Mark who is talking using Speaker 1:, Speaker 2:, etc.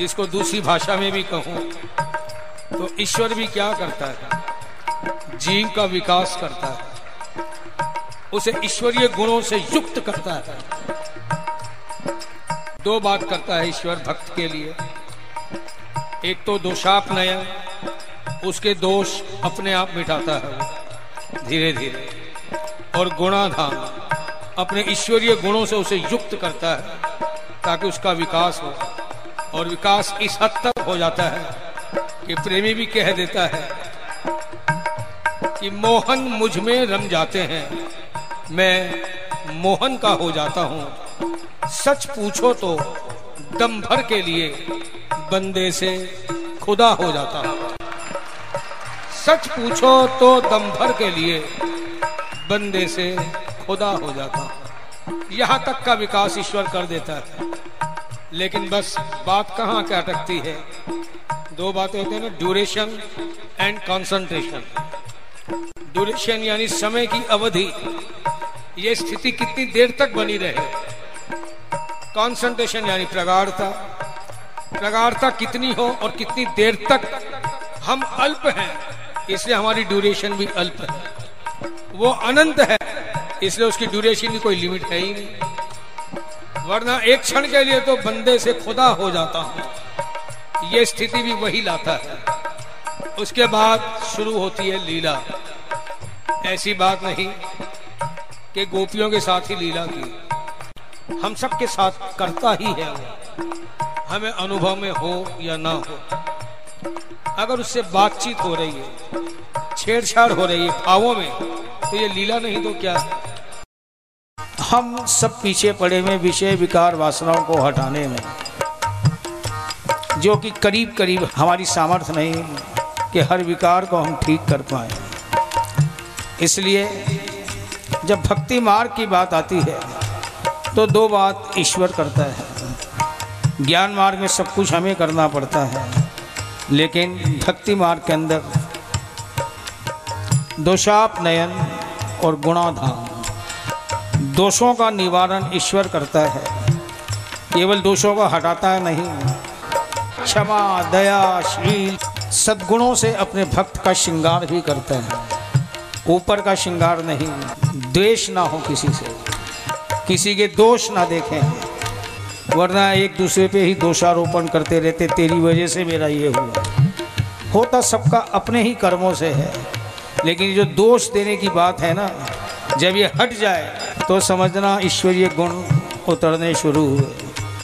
Speaker 1: इसको दूसरी भाषा में भी कहूँ तो ईश्वर भी क्या करता है? जीव का विकास करता है। उसे ईश्वरीय गुणों से युक्त करता है। दो बात करता है ईश्वर भक्त के लिए। एक तो दोषाप नयन उसके दोष अपने आप मिटाता है धीरे धीरे और गुणाधाम, अपने ईश्वरीय गुणों से उसे युक्त करता है, ताकि उसका विकास हो। और विकास इस हद तक हो जाता है कि प्रेमी भी कह देता है कि मोहन मुझमें रम जाते हैं। मैं मोहन का हो जाता हूँ। सच पूछो तो दम भर के लिए बंदे से खुदा हो जाता हूँ। सच पूछो तो दम भर के लिए बंदे से खुदा हो जाता हूँ। यहाँ तक का विकास ईश्वर कर देता है। लेकिन बस बात कहाँ के अटकती है? दो बातें होती है ना ड्यूरेशन एंड कंसंट्रेशन ड्यूरेशन यानी समय की अवधि। ये स्थिति कितनी देर तक बनी रहे? कंसंट्रेशन यानी प्रगाढ़ता। प्रगाढ़ता कितनी हो और कितनी देर तक? हम अल्प हैं, इसलिए हमारी ड्यूरेशन भी अल्प है। वो अनंत है, इसलिए उसकी ड्यूरेशन की कोई लिमिट है ही नहीं। वरना एक क्षण के लिए तो बंदे से खुदा हो जाता हूँ। ये स्थिति भी वही लाता है। उसके बाद शुरू होती है लीला। ऐसी बात नहीं कि गोपियों के साथ ही लीला की। हम सबके साथ करता ही है वो। हमें अनुभव में हो या ना हो। अगर उससे बातचीत हो रही है, छेड़छाड़ हो रही है भावों में तो ये लीला नहीं तो क्या है? हम सब पीछे पड़े हुए विषय विकार वासनाओं को हटाने में, जो कि करीब करीब हमारी सामर्थ्य नहीं कि हर विकार को हम ठीक कर पाए। इसलिए जब भक्ति मार्ग की बात आती है तो दो बात ईश्वर करता है। ज्ञान मार्ग में सब कुछ हमें करना पड़ता है, लेकिन भक्ति मार्ग के अंदर दोषाप, नयन और गुणाधाम दोषों का निवारण ईश्वर करता है। केवल दोषों को हटाता नहीं। क्षमा, दया, शील, सद्गुणों से अपने भक्त का श्रृंगार भी करता है। ऊपर का श्रृंगार नहीं। द्वेष ना हो किसी से। किसी के दोष ना देखें। वरना एक दूसरे पे ही दोषारोपण करते रहते। तेरी वजह से मेरा ये हुआ। होता सबका अपने ही कर्मों से है। लेकिन जो दोष देने की बात है ना, जब ये हट जाए तो समझना ईश्वरीय गुण उतरने शुरू हुए।